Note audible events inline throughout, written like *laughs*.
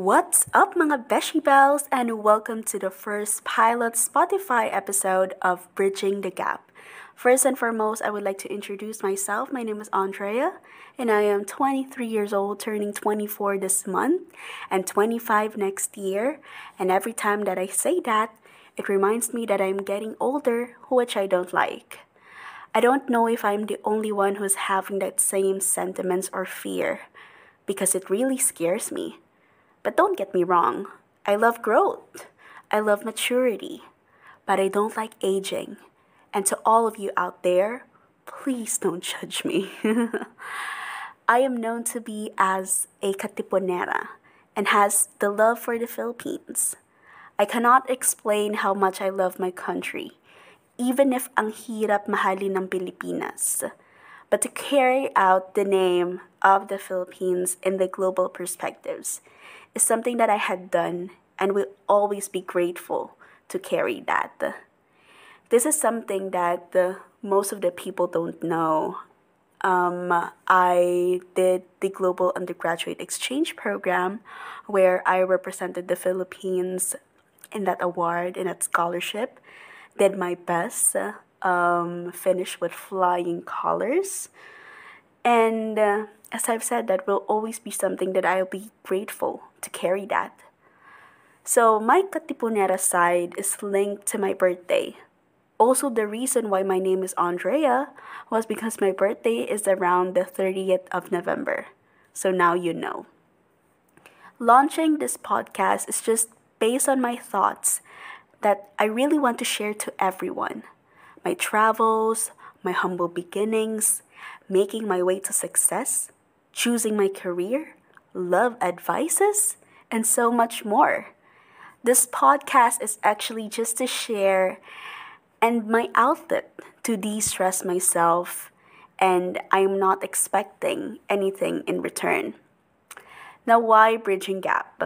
What's up, mga Beshi Bells, and welcome to the first pilot Spotify episode of Bridging the Gap. First and foremost, I would like to introduce myself. My name is Andrea, and I am 23 years old, turning 24 this month, and 25 next year. And every time that I say that, it reminds me that I'm getting older, which I don't like. I don't know if I'm the only one who's having that same sentiments or fear, because it really scares me. But don't get me wrong, I love growth, I love maturity, but I don't like aging. And to all of you out there, please don't judge me. *laughs* I am known to be as a katipunera and has the love for the Philippines. I cannot explain how much I love my country, even if ang hirap mahalin ng Pilipinas. But to carry out the name of the Philippines in the global perspectives is something that I had done and will always be grateful to carry that. This is something that the, most of the people don't know. Um, I did the Global Undergraduate Exchange Program where I represented the Philippines in that award, in that scholarship. Did my best, um, finished with flying colors. And uh, as I've said, that will always be something that I'll be grateful to carry that. So, my Katipunera side is linked to my birthday. Also, the reason why my name is Andrea was because my birthday is around the 30th of November. So now you know. Launching this podcast is just based on my thoughts that I really want to share to everyone my travels, my humble beginnings, making my way to success, choosing my career, love advices, and so much more. This podcast is actually just to share and my outlet to de stress myself, and I'm not expecting anything in return. Now, why Bridging Gap?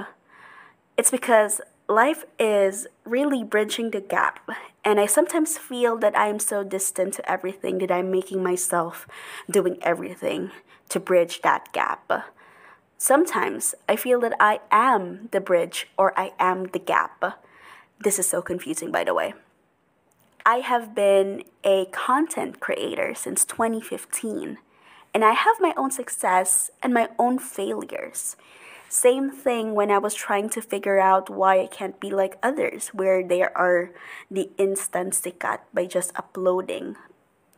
It's because life is really bridging the gap, and I sometimes feel that I am so distant to everything that I'm making myself doing everything to bridge that gap. Sometimes I feel that I am the bridge or I am the gap. This is so confusing, by the way. I have been a content creator since 2015, and I have my own success and my own failures. Same thing when I was trying to figure out why I can't be like others, where they are the instant sikat by just uploading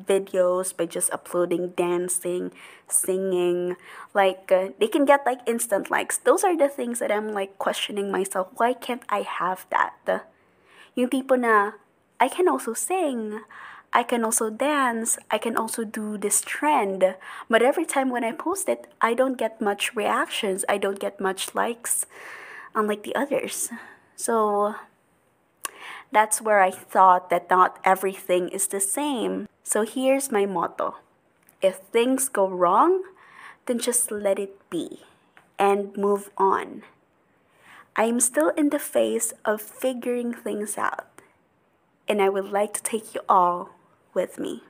videos, by just uploading dancing, singing. Like, uh, they can get like instant likes. Those are the things that I'm like questioning myself. Why can't I have that? The, Yung tipo na, I can also sing. I can also dance. I can also do this trend. But every time when I post it, I don't get much reactions. I don't get much likes, unlike the others. So that's where I thought that not everything is the same. So here's my motto if things go wrong, then just let it be and move on. I am still in the phase of figuring things out and I would like to take you all with me.